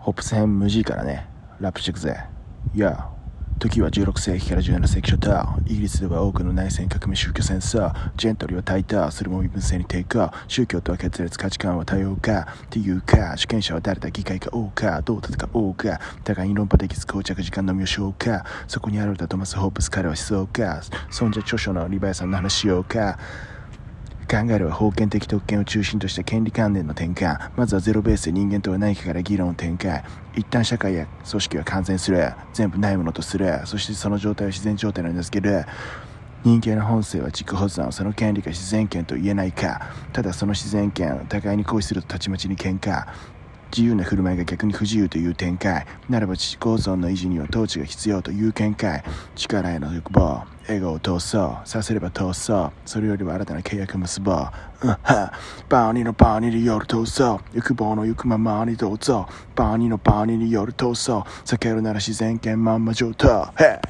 ホップス編無事からね、ラップしてくぜ。いや、時は16世紀から17世紀初頭イギリスでは多くの内戦革命宗教戦争。ジェントリーは大多それも身分制に抵抗。宗教とは決裂価値観は多様化。っていうか主権者は誰だ議会か王か。どう戦おうか。互いに論破できず膠着時間のみを消化。そこに現れたトマス・ホープス彼は思想家そんじゃ著書のリヴァイさんの話しようか。考えれば封建的特権を中心とした権利関連の転換。まずはゼロベースで人間とは何かから議論を展開。一旦社会や組織は完全する。全部ないものとする。そしてその状態を自然状態に名付ける。人間の本性は自己保存その権利が自然権と言えないか。ただその自然権を互いに行使するとたちまちに喧嘩。自由な振る舞いが逆に不自由という展開。ならば地構造の維持には統治が必要という見解。力への欲望エゴを通そう。させれば通そう。それよりは新たな契約結ぼう。うんはバーニーのバーニーによる闘争欲望の行くままにどう。ぞバーニーのバーニーによる闘争避けるなら自然権まんま上等。へ